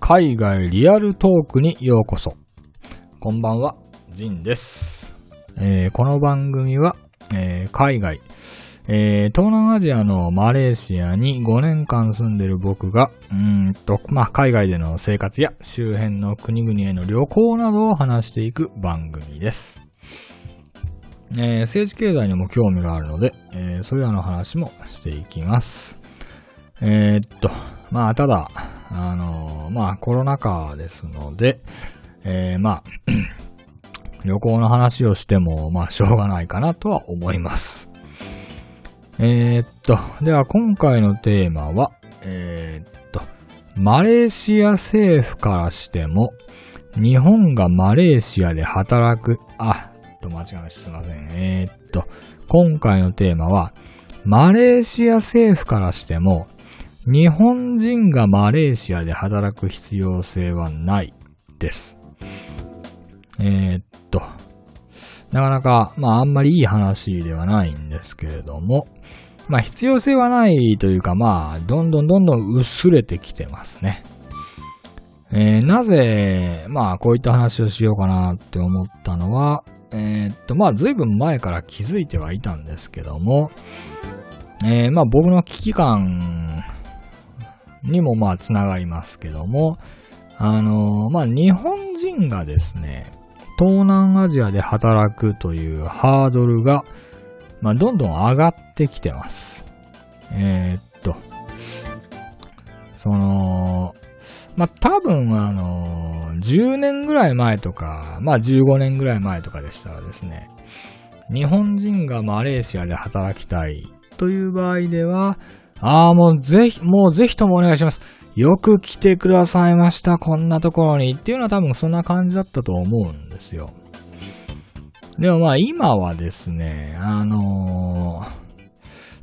海外リアルトークにようこそ。こんばんは、ジンです。えーこの番組は、えー海外、えー東南アジアのマレーシアに5年間住んでる僕が、うーんと、まあ、海外での生活や周辺の国々への旅行などを話していく番組です。えー政治経済にも興味があるので、えーそれらの話もしていきます。えーっと、まあ、ただ、あのーまあ、コロナ禍ですので、えーまあ、旅行の話をしても、まあ、しょうがないかなとは思います。えーっと、では今回のテーマは、えーっと、マレーシア政府からしても、日本がマレーシアで働く、あ、間違えました。すいません。えーっと、今回のテーマは、マレーシア政府からしても、日本人がマレーシアで働く必要性はないです。えーっと、なかなか、まああんまりいい話ではないんですけれども、まあ必要性はないというか、まあどんどんどんどん薄れてきてますね。えーなぜ、まあこういった話をしようかなって思ったのは、えーっと、まあ随分前から気づいてはいたんですけども、えーまあ僕の危機感にもまあつながりますけども、あのーまあ日本人がですね、東南アジアで働くというハードルが、まあどんどん上がってきてます。えーっと、その、まあ多分あの10年ぐらい前とか、まあ15年ぐらい前とかでしたらですね、日本人がマレーシアで働きたいという場合では、ああ、もうぜひ、もうぜひともお願いします。よく来てくださいました、こんなところに。っていうのは多分そんな感じだったと思うんですよ。でもまあ今はですね、あのー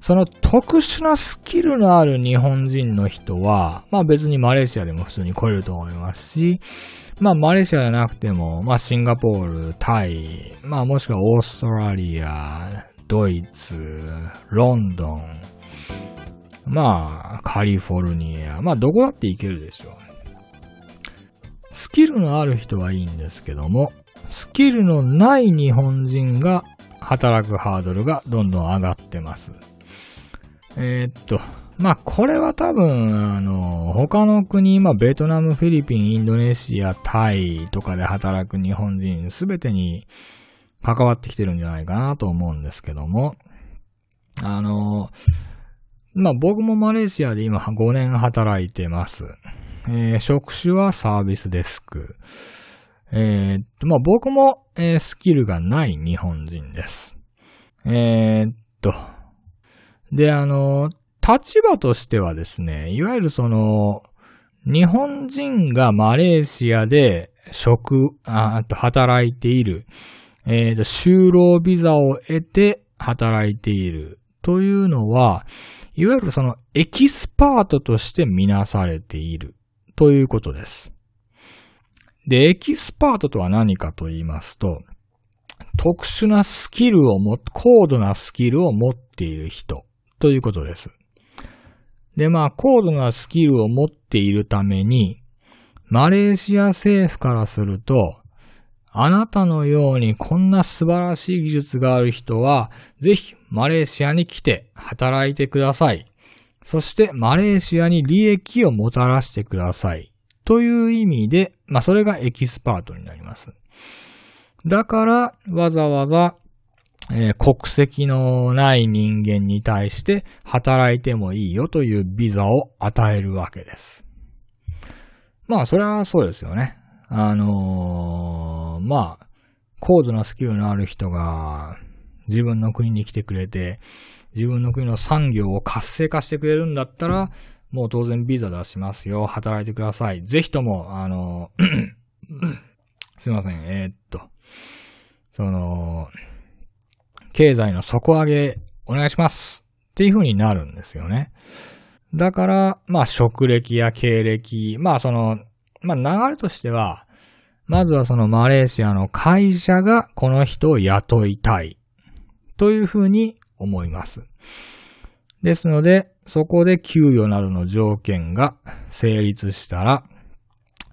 その特殊なスキルのある日本人の人は、まあ別にマレーシアでも普通に来れると思いますし、まあマレーシアじゃなくても、まあシンガポール、タイ、まあもしくはオーストラリア、ドイツ、ロンドン、まあカリフォルニア、まあどこだって行けるでしょう。スキルのある人はいいんですけども、スキルのない日本人が働くハードルがどんどん上がってます。えーっと、まあ、これは多分、あの、他の国、まあ、ベトナム、フィリピン、インドネシア、タイとかで働く日本人すべてに関わってきてるんじゃないかなと思うんですけども、あの、まあ、僕もマレーシアで今5年働いてます。えー職種はサービスデスク。えーっと、まあ、僕も、えースキルがない日本人です。えーっと、で、あの、立場としてはですね、いわゆるその、日本人がマレーシアで職、あと働いている、えーと、就労ビザを得て働いているというのは、いわゆるそのエキスパートとしてみなされているということです。で、エキスパートとは何かと言いますと、特殊なスキルをも、高度なスキルを持っている人ということです。で、まあ、高度なスキルを持っているために、マレーシア政府からすると、あなたのようにこんな素晴らしい技術がある人は、ぜひマレーシアに来て働いてください。そしてマレーシアに利益をもたらしてください。という意味で、まあそれがエキスパートになります。だから、わざわざ、えー国籍のない人間に対して働いてもいいよというビザを与えるわけです。まあ、それはそうですよね。あのーまあ、高度なスキルのある人が自分の国に来てくれて、自分の国の産業を活性化してくれるんだったら、もう当然ビザ出しますよ。働いてください。ぜひとも、あのー すいません。えーっと、その、経済の底上げお願いしますっていう風になるんですよね。だから、まあ、職歴や経歴、まあ、その、まあ、流れとしては、まずはそのマレーシアの会社がこの人を雇いたいという風に思います。ですので、そこで給与などの条件が成立したら、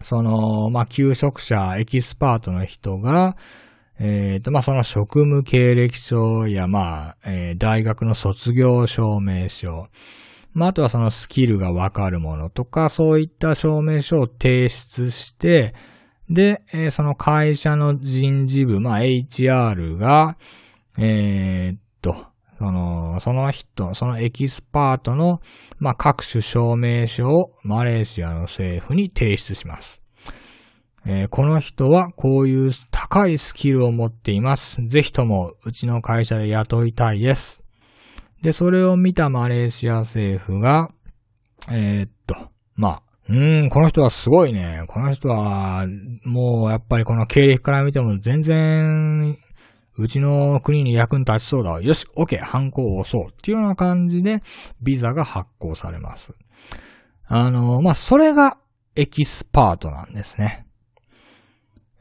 その、まあ、求職者、エキスパートの人が、えっ、ー、と、まあ、その職務経歴書や、まあ、えー、大学の卒業証明書、まあ、あとはそのスキルがわかるものとか、そういった証明書を提出して、で、えー、その会社の人事部、まあ、HR が、えー、っと、その、その人、そのエキスパートの、まあ、各種証明書をマレーシアの政府に提出します。えー、この人はこういう高いスキルを持っています。ぜひともうちの会社で雇いたいです。で、それを見たマレーシア政府が、えー、っと、まあ、うーん、この人はすごいね。この人は、もうやっぱりこの経歴から見ても全然、うちの国に役に立ちそうだ。よし、OK、犯行を押そう。っていうような感じで、ビザが発行されます。あの、まあ、それがエキスパートなんですね。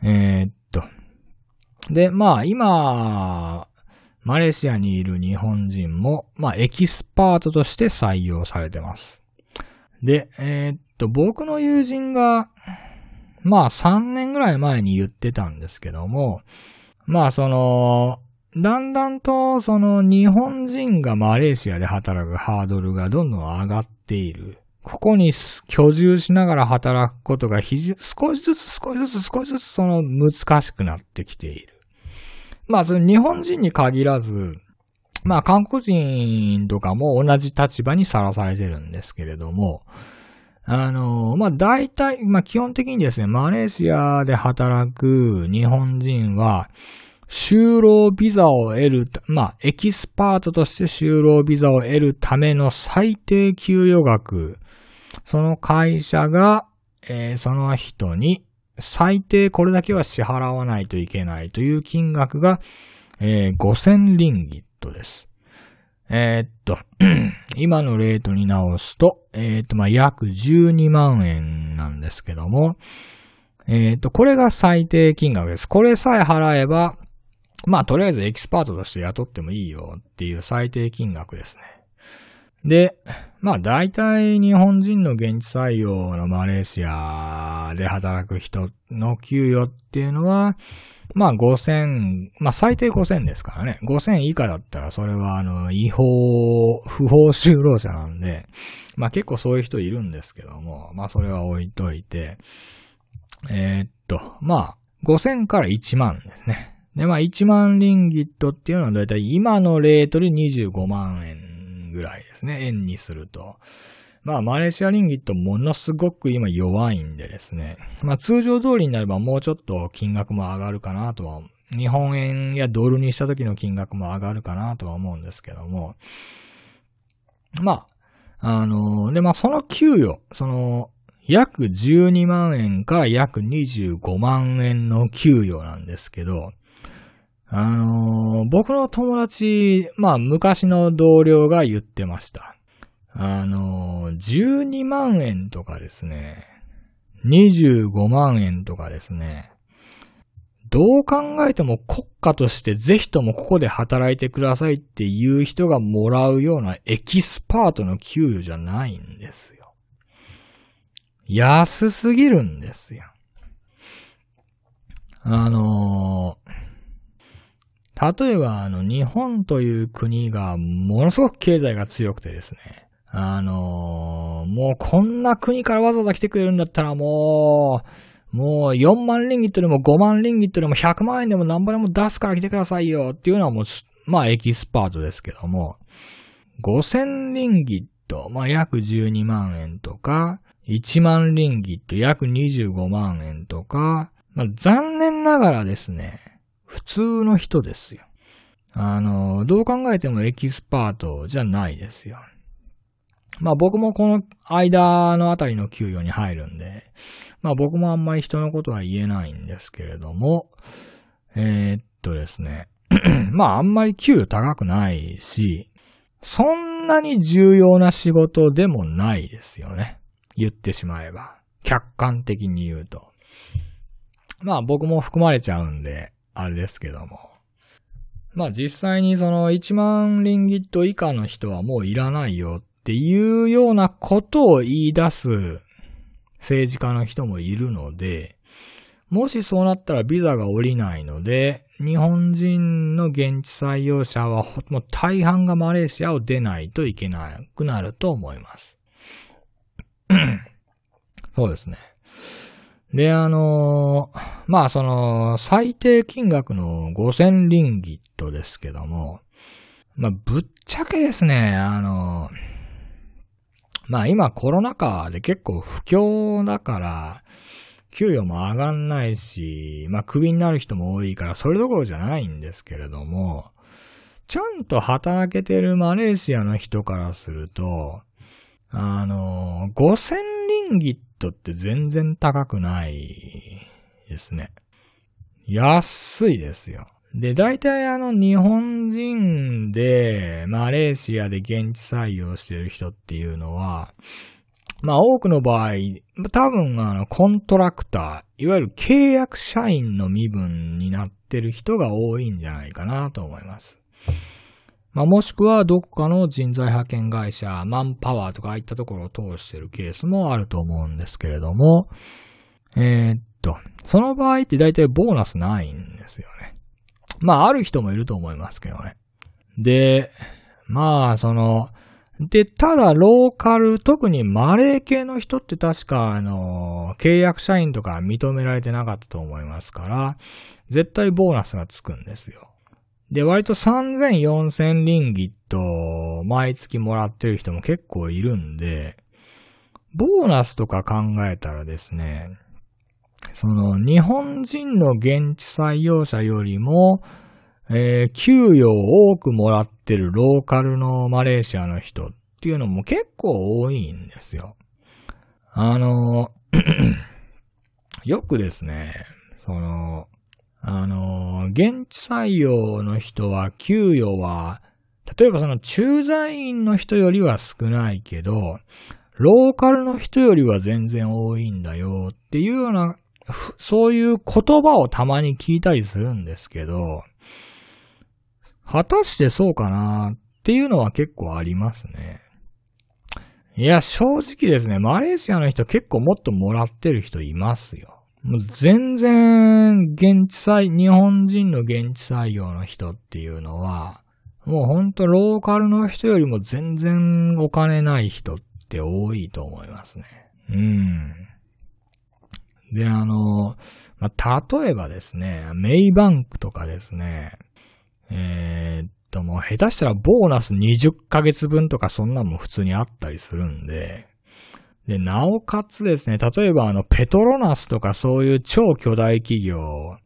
えー、っと。で、まあ、今、マレーシアにいる日本人も、まあ、エキスパートとして採用されてます。で、えー、っと、僕の友人が、まあ3年ぐらい前に言ってたんですけども、まあその、だんだんとその日本人がマレーシアで働くハードルがどんどん上がっている。ここに居住しながら働くことが少しずつ少しずつ少しずつその難しくなってきている。まあその日本人に限らず、まあ韓国人とかも同じ立場にさらされてるんですけれども、あの、まあ、大体、まあ、基本的にですね、マレーシアで働く日本人は、就労ビザを得る、まあ、エキスパートとして就労ビザを得るための最低給与額、その会社が、えー、その人に最低これだけは支払わないといけないという金額が、えー、5000リンギットです。えー、っと、今のレートに直すと、えー、っと、まあ、約12万円なんですけども、え、っと、これが最低金額です。これさえ払えば、まあ、とりあえずエキスパートとして雇ってもいいよっていう最低金額ですね。で、まあ大体日本人の現地採用のマレーシアで働く人の給与っていうのは、まあ5000、まあ最低5000ですからね。5000以下だったらそれはあの違法、不法就労者なんで、まあ結構そういう人いるんですけども、まあそれは置いといて、えー、っと、まあ5000から1万ですね。で、まあ1万リンギットっていうのはだいたい今のレートで25万円ぐらいですね。円にすると。まあ、マレーシアリンギットものすごく今弱いんでですね。まあ、通常通りになればもうちょっと金額も上がるかなとは、日本円やドルにした時の金額も上がるかなとは思うんですけども。まあ、あの、で、まあ、その給与、その、約12万円から約25万円の給与なんですけど、あのー、僕の友達、まあ昔の同僚が言ってました。あのー、12万円とかですね、25万円とかですね、どう考えても国家としてぜひともここで働いてくださいっていう人がもらうようなエキスパートの給与じゃないんですよ。安すぎるんですよ。あのー、例えば、あの、日本という国がものすごく経済が強くてですね。あのー、もうこんな国からわざわざ来てくれるんだったらもう、もう4万リンギットでも5万リンギットでも100万円でも何倍でも出すから来てくださいよ。っていうのはもう、まあエキスパートですけども、5000リンギット、まあ約12万円とか、1万リンギット約25万円とか、まあ残念ながらですね、普通の人ですよ。あの、どう考えてもエキスパートじゃないですよ。まあ僕もこの間のあたりの給与に入るんで、まあ僕もあんまり人のことは言えないんですけれども、えー、っとですね。まああんまり給与高くないし、そんなに重要な仕事でもないですよね。言ってしまえば。客観的に言うと。まあ僕も含まれちゃうんで、あれですけども。まあ実際にその1万リンギット以下の人はもういらないよっていうようなことを言い出す政治家の人もいるので、もしそうなったらビザが下りないので、日本人の現地採用者はもう大半がマレーシアを出ないといけなくなると思います。そうですね。で、あのー、まあその、最低金額の5000リンギットですけども、まあぶっちゃけですね、あのー、まあ今コロナ禍で結構不況だから、給与も上がんないし、まあクビになる人も多いからそれどころじゃないんですけれども、ちゃんと働けてるマレーシアの人からすると、あの、5000リンギットトって全然高くないですね。安いですよ。で、大体あの日本人でマレーシアで現地採用してる人っていうのは、まあ多くの場合、多分あのコントラクター、いわゆる契約社員の身分になってる人が多いんじゃないかなと思います。まあ、もしくはどこかの人材派遣会社、マンパワーとかああいったところを通してるケースもあると思うんですけれども、えー、っと、その場合って大体ボーナスないんですよね。まあ、ある人もいると思いますけどね。で、まあ、その、で、ただ、ローカル、特にマレー系の人って確か、あの、契約社員とか認められてなかったと思いますから、絶対ボーナスがつくんですよ。で、割と3000、4000リンギット毎月もらってる人も結構いるんで、ボーナスとか考えたらですね、その日本人の現地採用者よりも、えー、給与を多くもらってるローカルのマレーシアの人っていうのも結構多いんですよ。あの、よくですね、その、あの、現地採用の人は給与は、例えばその駐在員の人よりは少ないけど、ローカルの人よりは全然多いんだよっていうような、そういう言葉をたまに聞いたりするんですけど、果たしてそうかなっていうのは結構ありますね。いや、正直ですね、マレーシアの人結構もっともらってる人いますよ。もう全然、現地採、日本人の現地採用の人っていうのは、もうほんとローカルの人よりも全然お金ない人って多いと思いますね。うん。で、あの、まあ、例えばですね、メイバンクとかですね、えー、っと、もう下手したらボーナス20ヶ月分とかそんなんも普通にあったりするんで、で、なおかつですね、例えばあの、ペトロナスとかそういう超巨大企業、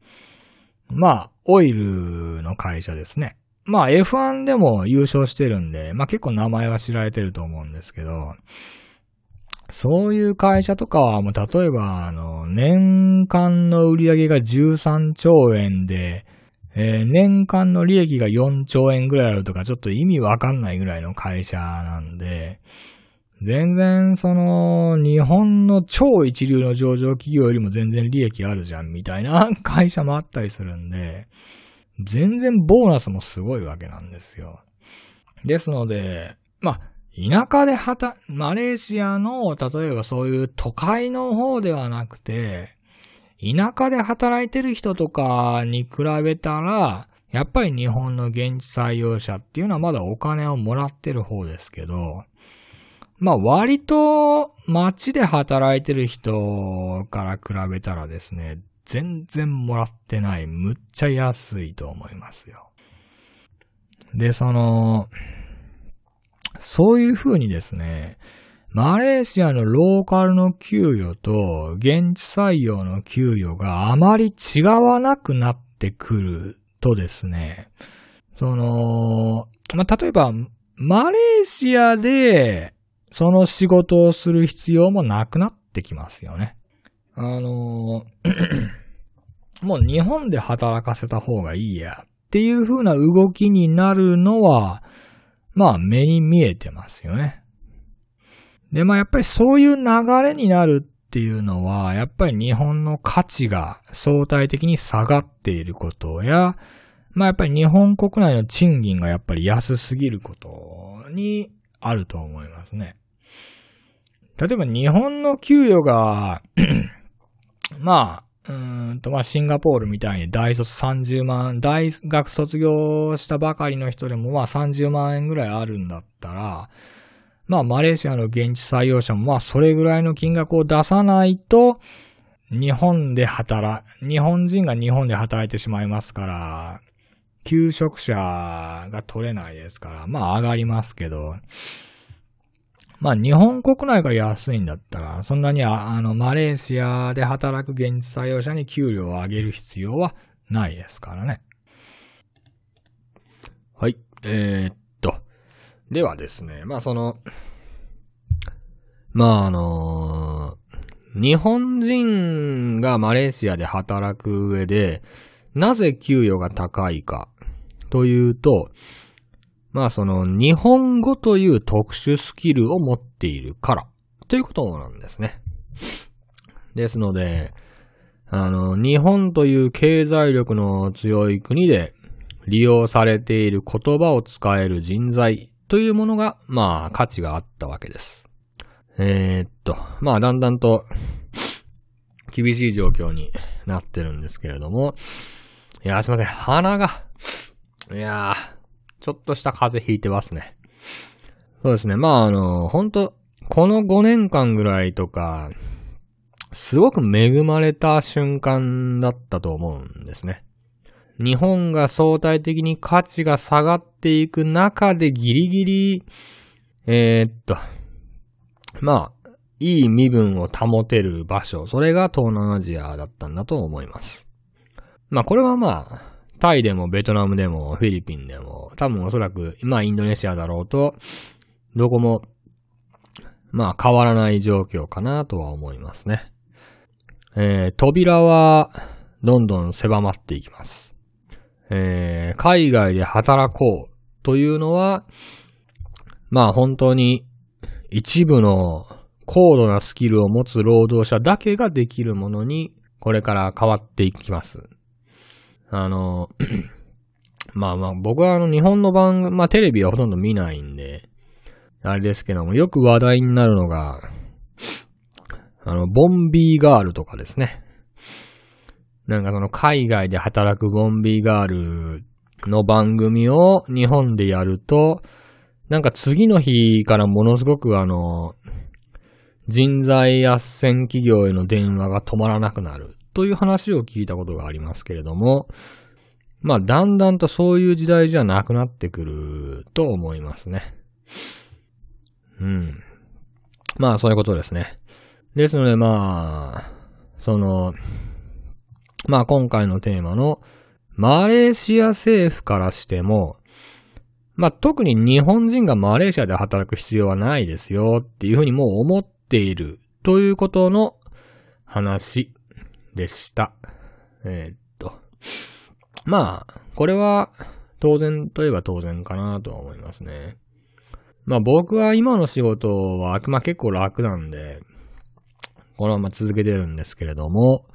まあ、オイルの会社ですね。まあ、F1 でも優勝してるんで、まあ結構名前は知られてると思うんですけど、そういう会社とかはもう例えば、あの、年間の売り上げが13兆円で、えー、年間の利益が4兆円ぐらいあるとか、ちょっと意味わかんないぐらいの会社なんで、全然その、日本の超一流の上場企業よりも全然利益あるじゃんみたいな会社もあったりするんで、全然ボーナスもすごいわけなんですよ。ですので、まあ、田舎で働、マレーシアの、例えばそういう都会の方ではなくて、田舎で働いてる人とかに比べたら、やっぱり日本の現地採用者っていうのはまだお金をもらってる方ですけど、まあ割と街で働いてる人から比べたらですね、全然もらってない。むっちゃ安いと思いますよ。で、その、そういう風にですね、マレーシアのローカルの給与と現地採用の給与があまり違わなくなってくるとですね、その、まあ、例えば、マレーシアでその仕事をする必要もなくなってきますよね。あの もう日本で働かせた方がいいやっていう風な動きになるのは、まあ目に見えてますよね。で、まあやっぱりそういう流れになるっていうのは、やっぱり日本の価値が相対的に下がっていることや、まあやっぱり日本国内の賃金がやっぱり安すぎることにあると思いますね。例えば日本の給与が まあ、うんと、まあ、シンガポールみたいに大卒30万、大学卒業したばかりの人でもまあ30万円ぐらいあるんだったら、まあ、マレーシアの現地採用者もまあ、それぐらいの金額を出さないと、日本で働、日本人が日本で働いてしまいますから、求職者が取れないですから、まあ上がりますけど、まあ日本国内が安いんだったら、そんなにあの、マレーシアで働く現地採用者に給料を上げる必要はないですからね。はい。えー、っと。ではですね、まあその、まああのー、日本人がマレーシアで働く上で、なぜ給与が高いかというと、まあその日本語という特殊スキルを持っているからということなんですね。ですので、あの、日本という経済力の強い国で利用されている言葉を使える人材というものが、まあ価値があったわけです。えー、っと、まあだんだんと厳しい状況になってるんですけれども、いや、すいません。鼻が、いやー、ちょっとした風邪ひいてますね。そうですね。まあ、あの、本当この5年間ぐらいとか、すごく恵まれた瞬間だったと思うんですね。日本が相対的に価値が下がっていく中でギリギリ、えー、っと、まあ、いい身分を保てる場所、それが東南アジアだったんだと思います。まあこれはまあ、タイでもベトナムでもフィリピンでも、多分おそらく、まあインドネシアだろうと、どこも、まあ変わらない状況かなとは思いますね。えー、扉は、どんどん狭まっていきます。えー、海外で働こうというのは、まあ本当に一部の高度なスキルを持つ労働者だけができるものに、これから変わっていきます。あの、まあまあ僕はあの日本の番組、まあテレビはほとんど見ないんで、あれですけども、よく話題になるのが、あの、ボンビーガールとかですね。なんかその海外で働くボンビーガールの番組を日本でやると、なんか次の日からものすごくあの、人材斡旋企業への電話が止まらなくなるという話を聞いたことがありますけれども、まあ、だんだんとそういう時代じゃなくなってくると思いますね。うん。まあ、そういうことですね。ですので、まあ、その、まあ、今回のテーマの、マレーシア政府からしても、まあ、特に日本人がマレーシアで働く必要はないですよっていうふうにもう思っているということの話でした。えー、っと。まあ、これは当然といえば当然かなとは思いますね。まあ僕は今の仕事は、まあ結構楽なんで、このまま続けてるんですけれども、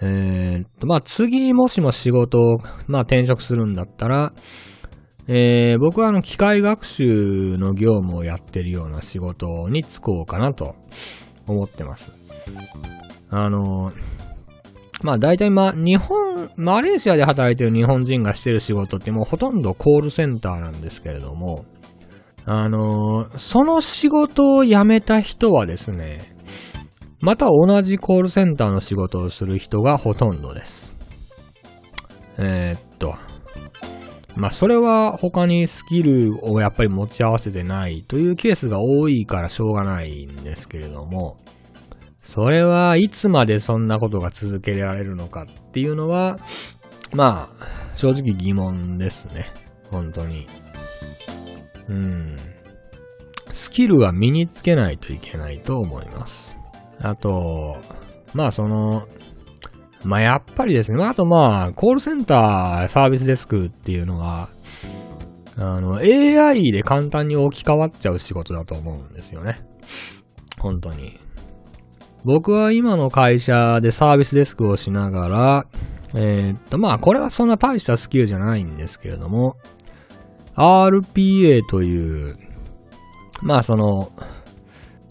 えー、っと、まあ次もしも仕事を、まあ転職するんだったら、えー、僕はあの機械学習の業務をやってるような仕事に就こうかなと思ってます。あの、まあ大体まあ日本、マレーシアで働いてる日本人がしてる仕事ってもうほとんどコールセンターなんですけれども、あのー、その仕事を辞めた人はですね、また同じコールセンターの仕事をする人がほとんどです。えー、っと、まあそれは他にスキルをやっぱり持ち合わせてないというケースが多いからしょうがないんですけれども、それはいつまでそんなことが続けられるのかっていうのは、まあ、正直疑問ですね。本当に。うん。スキルは身につけないといけないと思います。あと、まあその、まあやっぱりですね、まああとまあ、コールセンターサービスデスクっていうのは、あの、AI で簡単に置き換わっちゃう仕事だと思うんですよね。本当に。僕は今の会社でサービスデスクをしながら、えー、っと、まあ、これはそんな大したスキルじゃないんですけれども、RPA という、まあ、その、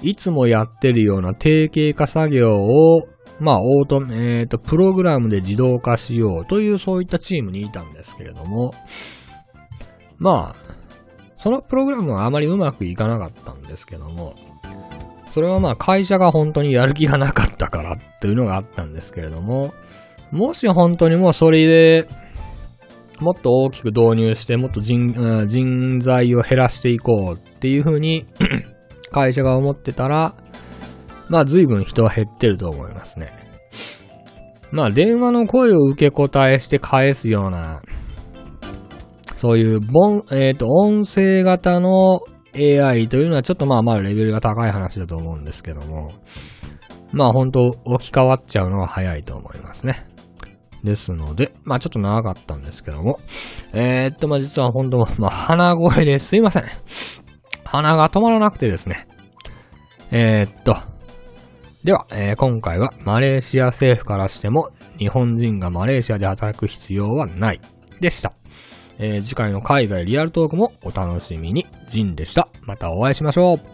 いつもやってるような定型化作業を、まあ、オート、えー、っと、プログラムで自動化しようという、そういったチームにいたんですけれども、まあ、そのプログラムはあまりうまくいかなかったんですけども、それはまあ会社が本当にやる気がなかったからっていうのがあったんですけれども、もし本当にもうそれで、もっと大きく導入して、もっと人、人材を減らしていこうっていう風に 会社が思ってたら、まあ随分人は減ってると思いますね。まあ電話の声を受け答えして返すような、そういう、ボン、えっ、ー、と、音声型の AI というのはちょっとまあまあレベルが高い話だと思うんですけども、まあ本当置き換わっちゃうのは早いと思いますね。ですので、まあちょっと長かったんですけども。えー、っと、まあ実は本当まあ鼻声ですいません。鼻が止まらなくてですね。えー、っと。では、えー、今回はマレーシア政府からしても日本人がマレーシアで働く必要はないでした。えー、次回の海外リアルトークもお楽しみに。ジンでした。またお会いしましょう。